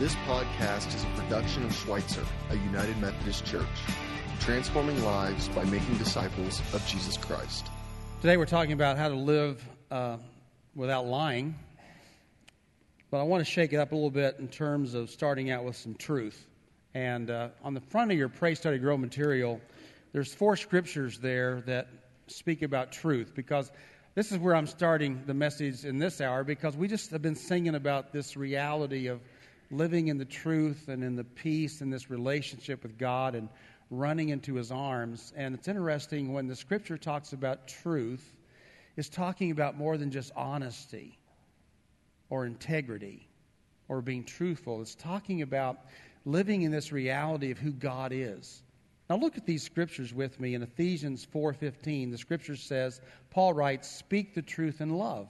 This podcast is a production of Schweitzer, a United Methodist Church, transforming lives by making disciples of Jesus Christ. Today we're talking about how to live uh, without lying, but I want to shake it up a little bit in terms of starting out with some truth. And uh, on the front of your Pray, Study, Grow material, there's four scriptures there that speak about truth because this is where I'm starting the message in this hour because we just have been singing about this reality of living in the truth and in the peace and this relationship with God and running into his arms. And it's interesting when the scripture talks about truth, it's talking about more than just honesty or integrity or being truthful. It's talking about living in this reality of who God is. Now look at these scriptures with me in Ephesians 4:15. The scripture says, Paul writes, "Speak the truth in love."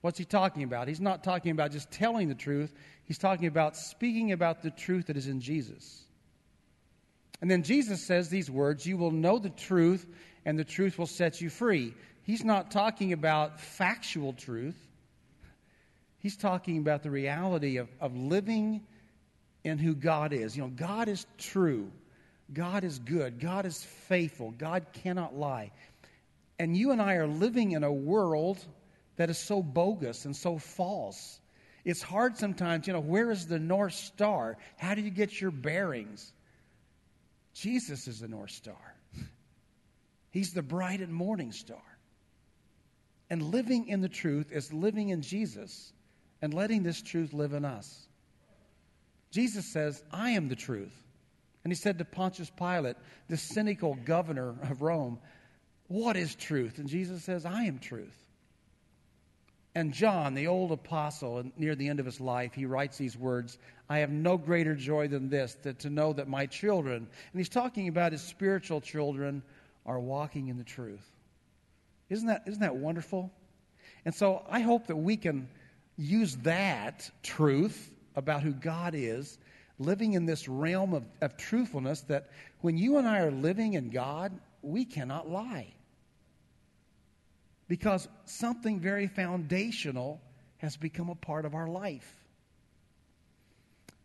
What's he talking about? He's not talking about just telling the truth. He's talking about speaking about the truth that is in Jesus. And then Jesus says these words, "You will know the truth, and the truth will set you free." He's not talking about factual truth. He's talking about the reality of, of living in who God is. You know, God is true. God is good. God is faithful. God cannot lie. And you and I are living in a world that is so bogus and so false. It's hard sometimes, you know, where is the North Star? How do you get your bearings? Jesus is the North Star. He's the bright and morning star. And living in the truth is living in Jesus and letting this truth live in us. Jesus says, I am the truth. And he said to Pontius Pilate, the cynical governor of Rome, What is truth? And Jesus says, I am truth. And John, the old apostle, near the end of his life, he writes these words I have no greater joy than this, that to know that my children, and he's talking about his spiritual children, are walking in the truth. Isn't that, isn't that wonderful? And so I hope that we can use that truth about who God is living in this realm of, of truthfulness that when you and I are living in God, we cannot lie. Because something very foundational has become a part of our life.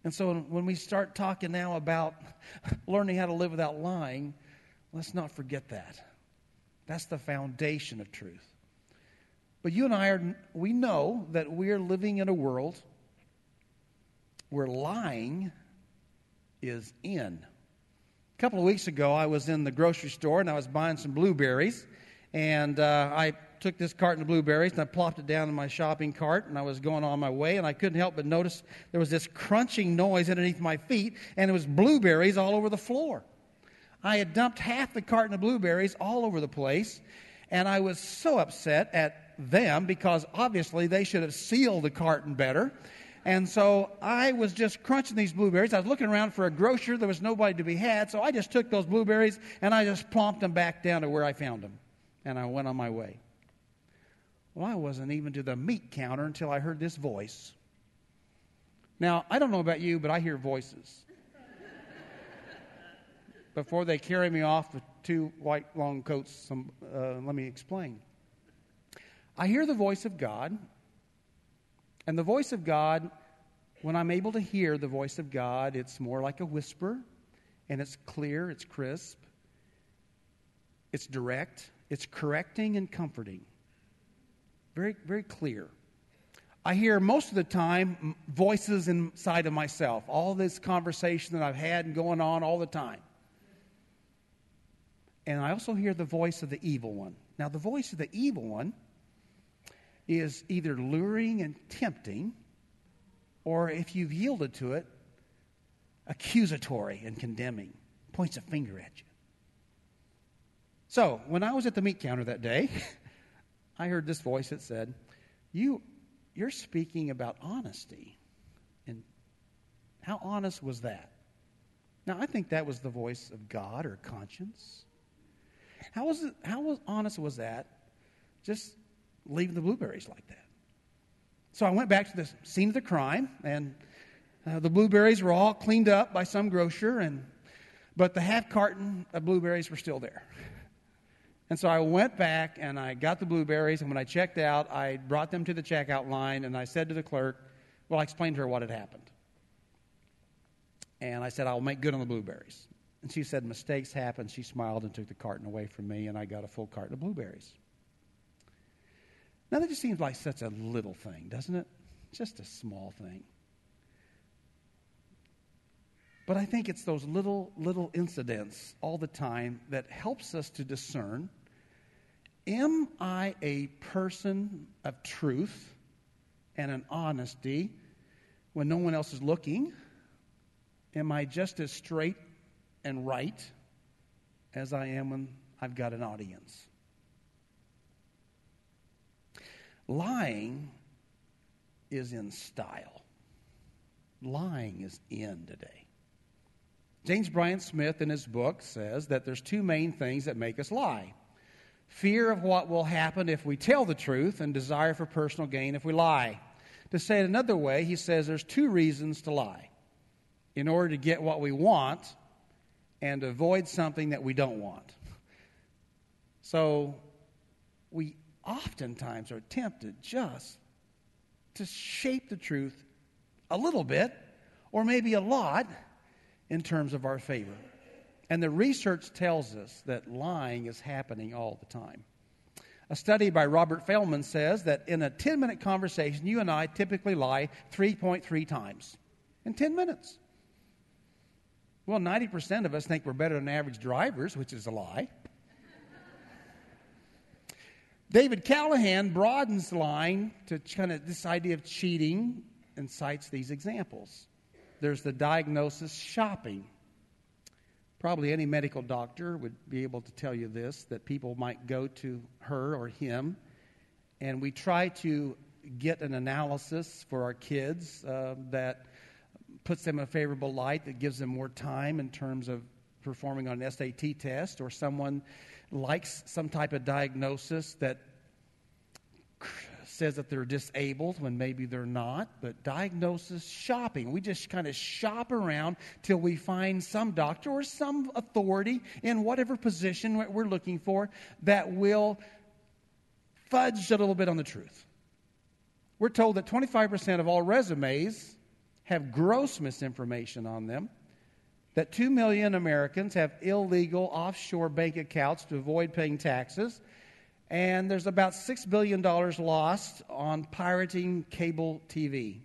And so when we start talking now about learning how to live without lying, let's not forget that. That's the foundation of truth. But you and I are, we know that we're living in a world where lying is in. A couple of weeks ago, I was in the grocery store and I was buying some blueberries. And uh, I took this carton of blueberries and I plopped it down in my shopping cart and I was going on my way and I couldn't help but notice there was this crunching noise underneath my feet and it was blueberries all over the floor. I had dumped half the carton of blueberries all over the place and I was so upset at them because obviously they should have sealed the carton better. And so I was just crunching these blueberries. I was looking around for a grocer. There was nobody to be had. So I just took those blueberries and I just plomped them back down to where I found them. And I went on my way. Well, I wasn't even to the meat counter until I heard this voice. Now, I don't know about you, but I hear voices. Before they carry me off with two white long coats, some, uh, let me explain. I hear the voice of God and the voice of God, when I'm able to hear the voice of God, it's more like a whisper, and it's clear, it's crisp, it's direct, it's correcting and comforting. Very, very clear. I hear most of the time voices inside of myself, all this conversation that I've had and going on all the time. And I also hear the voice of the evil one. Now, the voice of the evil one is either luring and tempting, or if you've yielded to it, accusatory and condemning, points a finger at you. So, when I was at the meat counter that day, I heard this voice that said, you, You're speaking about honesty. And how honest was that? Now, I think that was the voice of God or conscience. How, was it, how was honest was that? Just leaving the blueberries like that. So I went back to the scene of the crime, and uh, the blueberries were all cleaned up by some grocer, and but the half carton of blueberries were still there. And so I went back and I got the blueberries, and when I checked out, I brought them to the checkout line, and I said to the clerk, Well, I explained to her what had happened. And I said, I'll make good on the blueberries. And she said, Mistakes happen. She smiled and took the carton away from me, and I got a full carton of blueberries. Now, that just seems like such a little thing, doesn't it? Just a small thing. But I think it's those little, little incidents all the time that helps us to discern am I a person of truth and an honesty when no one else is looking? Am I just as straight and right as I am when I've got an audience? Lying is in style. Lying is in today. James Bryan Smith, in his book, says that there's two main things that make us lie fear of what will happen if we tell the truth, and desire for personal gain if we lie. To say it another way, he says there's two reasons to lie in order to get what we want and avoid something that we don't want. So we oftentimes are tempted just to shape the truth a little bit or maybe a lot in terms of our favor. And the research tells us that lying is happening all the time. A study by Robert Feldman says that in a 10 minute conversation, you and I typically lie 3.3 times in 10 minutes. Well, 90% of us think we're better than average drivers, which is a lie. David Callahan broadens the line to kind of this idea of cheating and cites these examples. There's the diagnosis shopping. Probably any medical doctor would be able to tell you this that people might go to her or him, and we try to get an analysis for our kids uh, that puts them in a favorable light, that gives them more time in terms of performing on an SAT test, or someone likes some type of diagnosis that says that they're disabled when maybe they're not, but diagnosis shopping. We just kind of shop around till we find some doctor or some authority in whatever position we're looking for that will fudge a little bit on the truth. We're told that 25% of all resumes have gross misinformation on them, that 2 million Americans have illegal offshore bank accounts to avoid paying taxes and there's about $6 billion lost on pirating cable TV.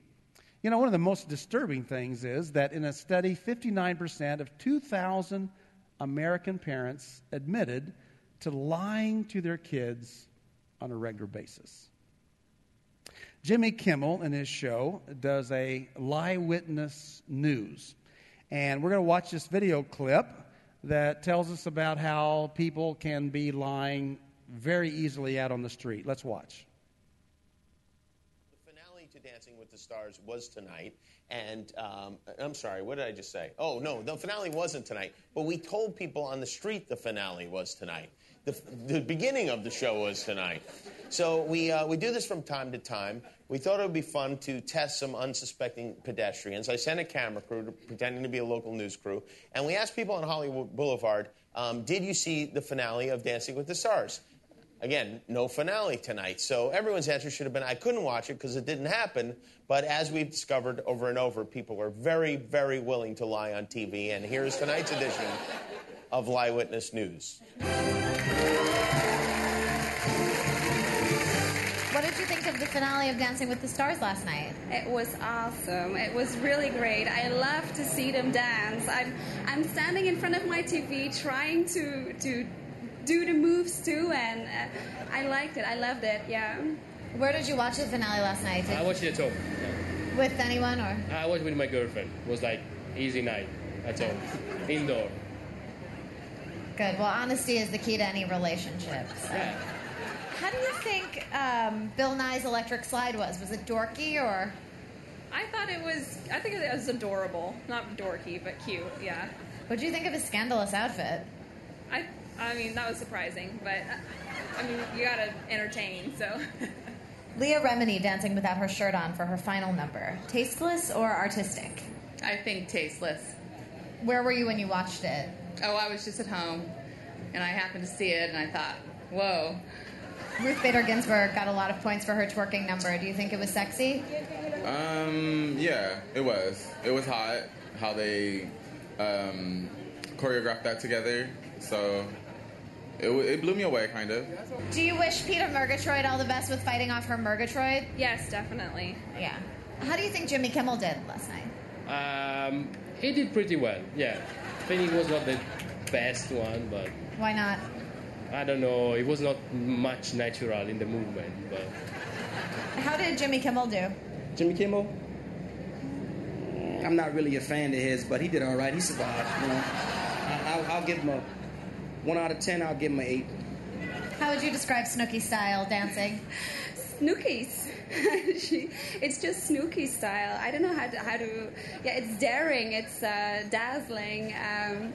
You know, one of the most disturbing things is that in a study, 59% of 2,000 American parents admitted to lying to their kids on a regular basis. Jimmy Kimmel, in his show, does a lie witness news. And we're going to watch this video clip that tells us about how people can be lying very easily out on the street. Let's watch. The finale to Dancing with the Stars was tonight. And um, I'm sorry, what did I just say? Oh, no, the finale wasn't tonight. But we told people on the street the finale was tonight. The, the beginning of the show was tonight. So we, uh, we do this from time to time. We thought it would be fun to test some unsuspecting pedestrians. I sent a camera crew to, pretending to be a local news crew, and we asked people on Hollywood Boulevard, um, did you see the finale of Dancing with the Stars? Again, no finale tonight. So everyone's answer should have been I couldn't watch it because it didn't happen. But as we've discovered over and over, people are very, very willing to lie on TV. And here's tonight's edition of Lie Witness News. What did you think of the finale of Dancing with the Stars last night? It was awesome. It was really great. I love to see them dance. I'm I'm standing in front of my TV trying to to do the moves too, and uh, I liked it. I loved it. Yeah. Where did you watch the finale last night? Did I watched it at home. Yeah. With anyone or? I watched with my girlfriend. It was like easy night at home, indoor. Good. Well, honesty is the key to any relationship. So. Yeah. How do you think um, Bill Nye's Electric Slide was? Was it dorky or? I thought it was. I think it was adorable. Not dorky, but cute. Yeah. What do you think of his scandalous outfit? I I mean, that was surprising, but I mean, you gotta entertain, so. Leah Remini dancing without her shirt on for her final number. Tasteless or artistic? I think tasteless. Where were you when you watched it? Oh, I was just at home, and I happened to see it, and I thought, whoa. Ruth Bader Ginsburg got a lot of points for her twerking number. Do you think it was sexy? Um, yeah, it was. It was hot how they um, choreographed that together. So it, it blew me away, kind of. Do you wish Peta Murgatroyd all the best with fighting off her Murgatroyd? Yes, definitely. Yeah. How do you think Jimmy Kimmel did last night? Um, he did pretty well. Yeah, I think it was not the best one, but Why not? I don't know. It was not much natural in the movement, but How did Jimmy Kimmel do? Jimmy Kimmel. I'm not really a fan of his, but he did all right. He survived. You know, I, I'll, I'll give him a one out of ten. I'll give him an eight. How would you describe Snooki style dancing? Snookies. she, it's just Snooki style. I don't know how to, how to yeah, it's daring, it's uh, dazzling. Um,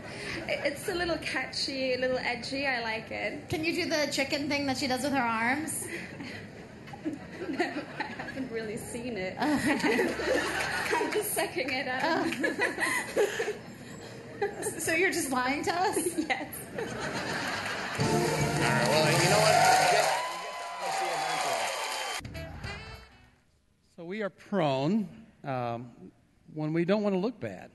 it- it's a little catchy, a little edgy. I like it. Can you do the chicken thing that she does with her arms? no, I haven't really seen it. I'm just sucking it up. So you're just lying to us? yes. All right, well, you know what? Get, get to see eventually. So we are prone um, when we don't want to look bad,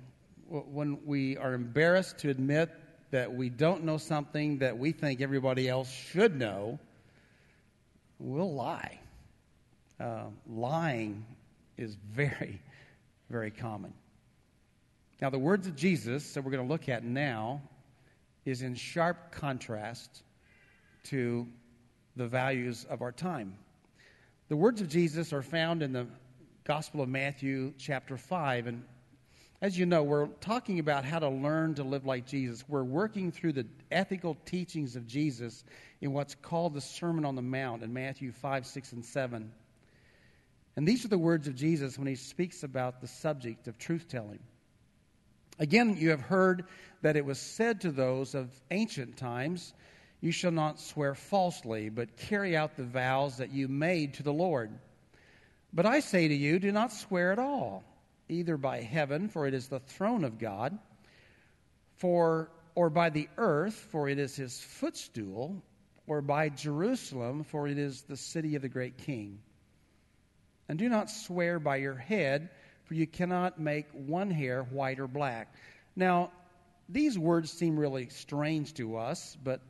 when we are embarrassed to admit that we don't know something that we think everybody else should know, we'll lie. Uh, lying is very, very common. Now, the words of Jesus that we're going to look at now is in sharp contrast to the values of our time. The words of Jesus are found in the Gospel of Matthew, chapter 5. And as you know, we're talking about how to learn to live like Jesus. We're working through the ethical teachings of Jesus in what's called the Sermon on the Mount in Matthew 5, 6, and 7. And these are the words of Jesus when he speaks about the subject of truth telling. Again, you have heard that it was said to those of ancient times, You shall not swear falsely, but carry out the vows that you made to the Lord. But I say to you, do not swear at all, either by heaven, for it is the throne of God, for or by the earth, for it is his footstool, or by Jerusalem, for it is the city of the great king. And do not swear by your head, for you cannot make one hair white or black. Now, these words seem really strange to us, but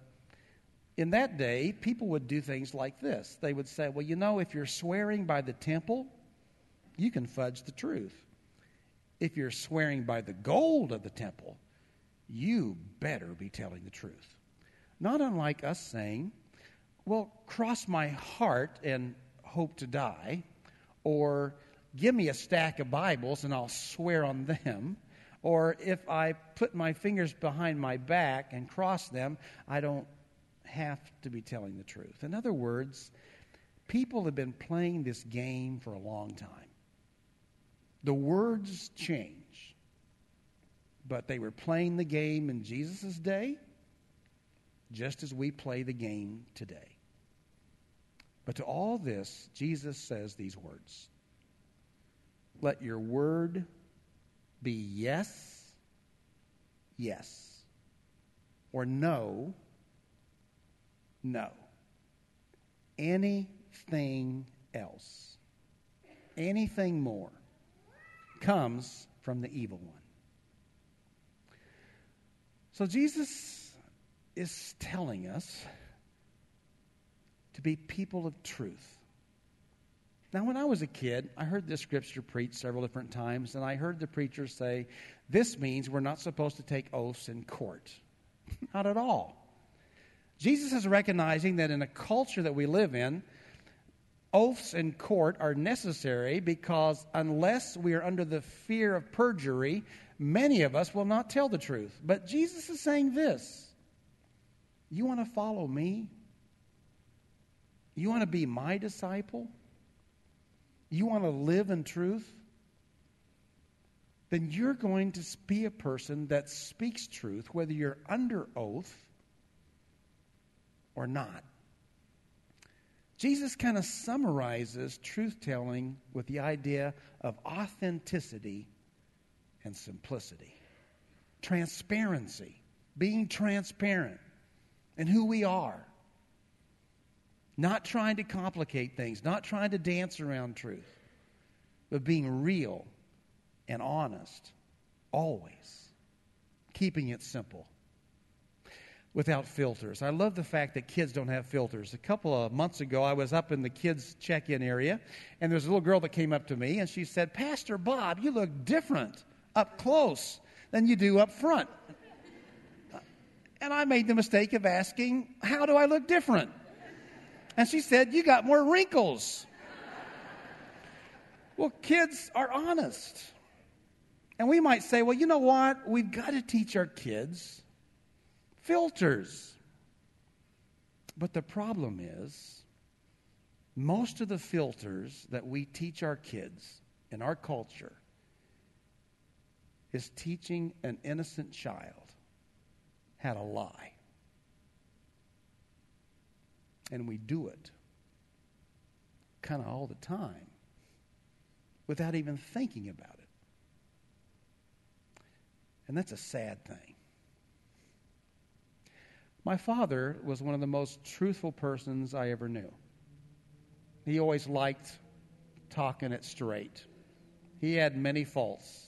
in that day, people would do things like this. They would say, Well, you know, if you're swearing by the temple, you can fudge the truth. If you're swearing by the gold of the temple, you better be telling the truth. Not unlike us saying, Well, cross my heart and hope to die, or give me a stack of Bibles and I'll swear on them. Or if I put my fingers behind my back and cross them, I don't have to be telling the truth. In other words, people have been playing this game for a long time. The words change, but they were playing the game in Jesus' day just as we play the game today. But to all this, Jesus says these words Let your word be yes, yes, or no, no. Anything else, anything more, comes from the evil one. So Jesus is telling us to be people of truth. Now, when I was a kid, I heard this scripture preached several different times, and I heard the preacher say, This means we're not supposed to take oaths in court. not at all. Jesus is recognizing that in a culture that we live in, oaths in court are necessary because unless we are under the fear of perjury, many of us will not tell the truth. But Jesus is saying this You want to follow me? You want to be my disciple? You want to live in truth? Then you're going to be a person that speaks truth, whether you're under oath or not. Jesus kind of summarizes truth telling with the idea of authenticity and simplicity, transparency, being transparent in who we are, not trying to complicate things, not trying to dance around truth, but being real and honest, always, keeping it simple without filters. I love the fact that kids don't have filters. A couple of months ago, I was up in the kids' check in area, and there's a little girl that came up to me, and she said, Pastor Bob, you look different up close than you do up front. And I made the mistake of asking, How do I look different? And she said, You got more wrinkles. well, kids are honest. And we might say, Well, you know what? We've got to teach our kids filters. But the problem is, most of the filters that we teach our kids in our culture is teaching an innocent child how to lie. And we do it kind of all the time without even thinking about it. And that's a sad thing. My father was one of the most truthful persons I ever knew. He always liked talking it straight. He had many faults,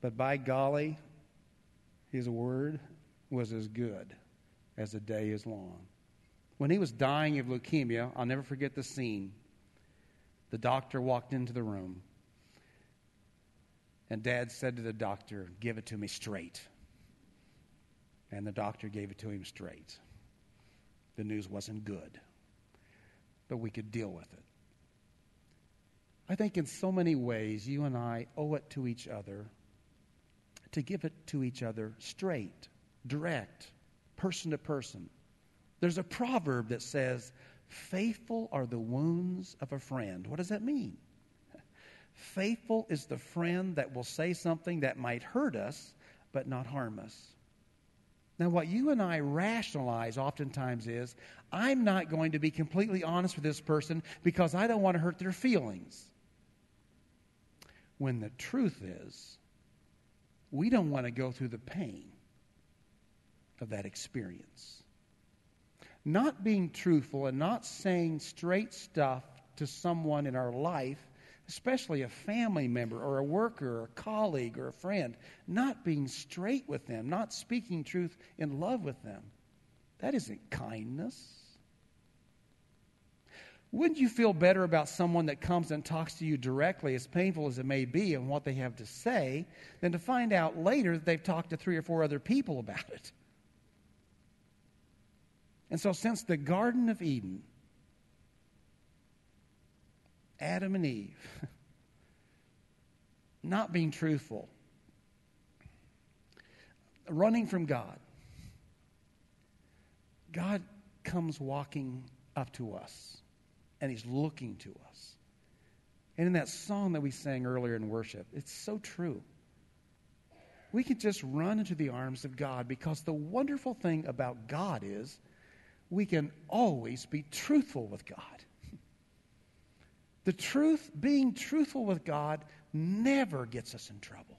but by golly, his word was as good as the day is long. When he was dying of leukemia, I'll never forget the scene. The doctor walked into the room, and Dad said to the doctor, Give it to me straight. And the doctor gave it to him straight. The news wasn't good, but we could deal with it. I think in so many ways, you and I owe it to each other to give it to each other straight, direct, person to person. There's a proverb that says, Faithful are the wounds of a friend. What does that mean? Faithful is the friend that will say something that might hurt us, but not harm us. Now, what you and I rationalize oftentimes is I'm not going to be completely honest with this person because I don't want to hurt their feelings. When the truth is, we don't want to go through the pain of that experience. Not being truthful and not saying straight stuff to someone in our life especially a family member or a worker or a colleague or a friend, not being straight with them, not speaking truth in love with them. That isn't kindness. Wouldn't you feel better about someone that comes and talks to you directly, as painful as it may be, and what they have to say, than to find out later that they've talked to three or four other people about it? And so, since the Garden of Eden, Adam and Eve not being truthful, running from God. God comes walking up to us and he's looking to us. And in that song that we sang earlier in worship, it's so true. We can just run into the arms of God because the wonderful thing about God is we can always be truthful with God. The truth, being truthful with God, never gets us in trouble.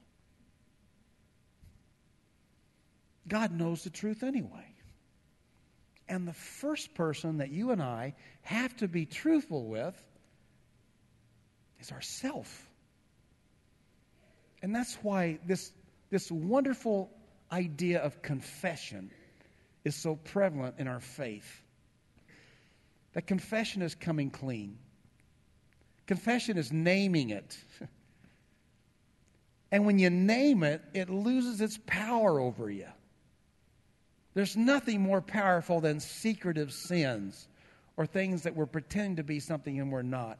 God knows the truth anyway. And the first person that you and I have to be truthful with is ourself. And that's why this, this wonderful idea of confession is so prevalent in our faith. That confession is coming clean. Confession is naming it. and when you name it, it loses its power over you. There's nothing more powerful than secretive sins or things that we're pretending to be something and we're not.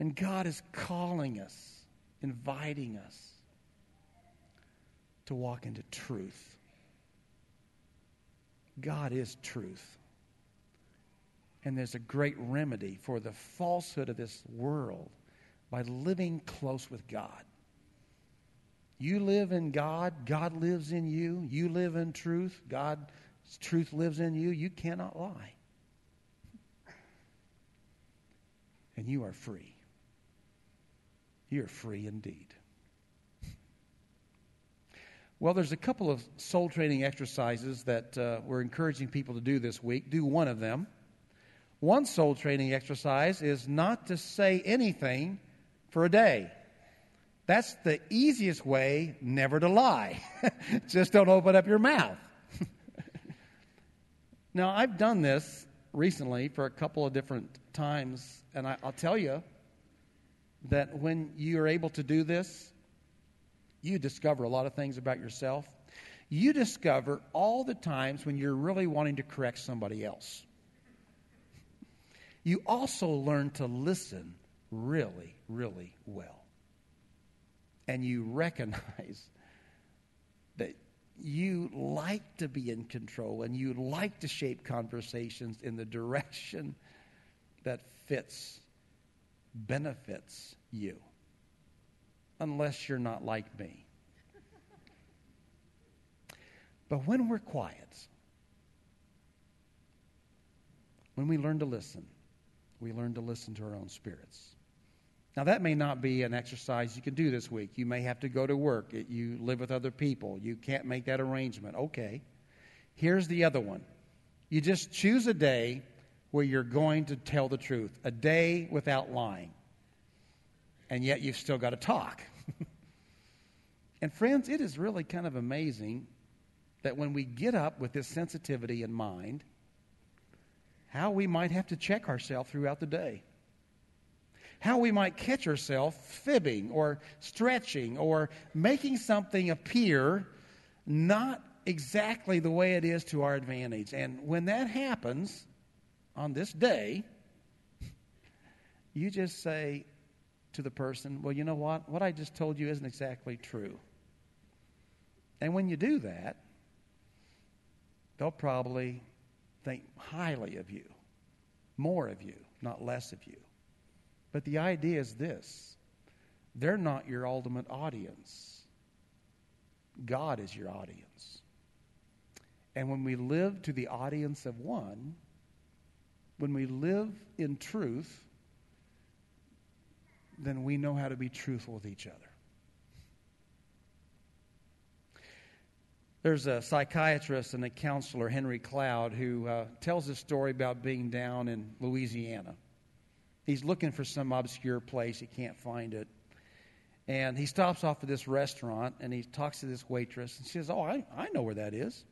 And God is calling us, inviting us to walk into truth. God is truth. And there's a great remedy for the falsehood of this world by living close with God. You live in God, God lives in you. You live in truth, God's truth lives in you. You cannot lie. And you are free. You're free indeed. Well, there's a couple of soul training exercises that uh, we're encouraging people to do this week. Do one of them. One soul training exercise is not to say anything for a day. That's the easiest way never to lie. Just don't open up your mouth. now, I've done this recently for a couple of different times, and I, will tell you that when you are able to do this, you discover a lot of things about yourself. You discover all the times when you're really wanting to correct somebody else. You also learn to listen really, really well. And you recognize that you like to be in control and you like to shape conversations in the direction that fits, benefits you. Unless you're not like me. But when we're quiet, when we learn to listen, we learn to listen to our own spirits. Now, that may not be an exercise you can do this week. You may have to go to work. You live with other people. You can't make that arrangement. Okay. Here's the other one you just choose a day where you're going to tell the truth, a day without lying. And yet you've still got to talk. and, friends, it is really kind of amazing that when we get up with this sensitivity in mind, how we might have to check ourselves throughout the day. How we might catch ourselves fibbing or stretching or making something appear not exactly the way it is to our advantage. And when that happens on this day, you just say to the person, Well, you know what? What I just told you isn't exactly true. And when you do that, they'll probably think highly of you, more of you, not less of you. But the idea is this they're not your ultimate audience, God is your audience. And when we live to the audience of one, when we live in truth, then we know how to be truthful with each other. There's a psychiatrist and a counselor, Henry Cloud, who uh, tells a story about being down in Louisiana. He's looking for some obscure place, he can't find it. And he stops off at this restaurant and he talks to this waitress and she says, Oh, I, I know where that is.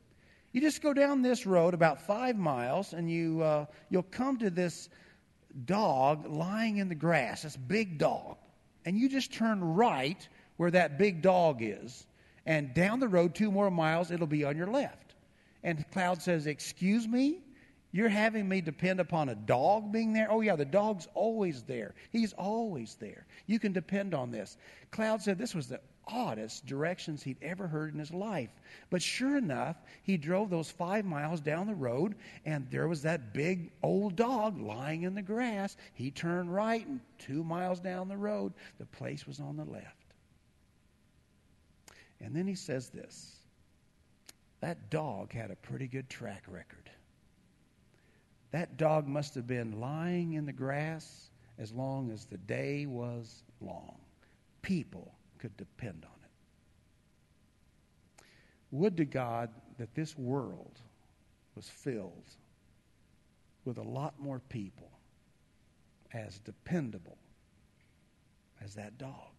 You just go down this road about five miles and you, uh, you'll come to this dog lying in the grass, this big dog. And you just turn right where that big dog is and down the road two more miles, it'll be on your left. And Cloud says, Excuse me? You're having me depend upon a dog being there? Oh, yeah, the dog's always there. He's always there. You can depend on this. Cloud said this was the oddest directions he'd ever heard in his life. But sure enough, he drove those five miles down the road, and there was that big old dog lying in the grass. He turned right, and two miles down the road, the place was on the left. And then he says this that dog had a pretty good track record. That dog must have been lying in the grass as long as the day was long. People could depend on it. Would to God that this world was filled with a lot more people as dependable as that dog.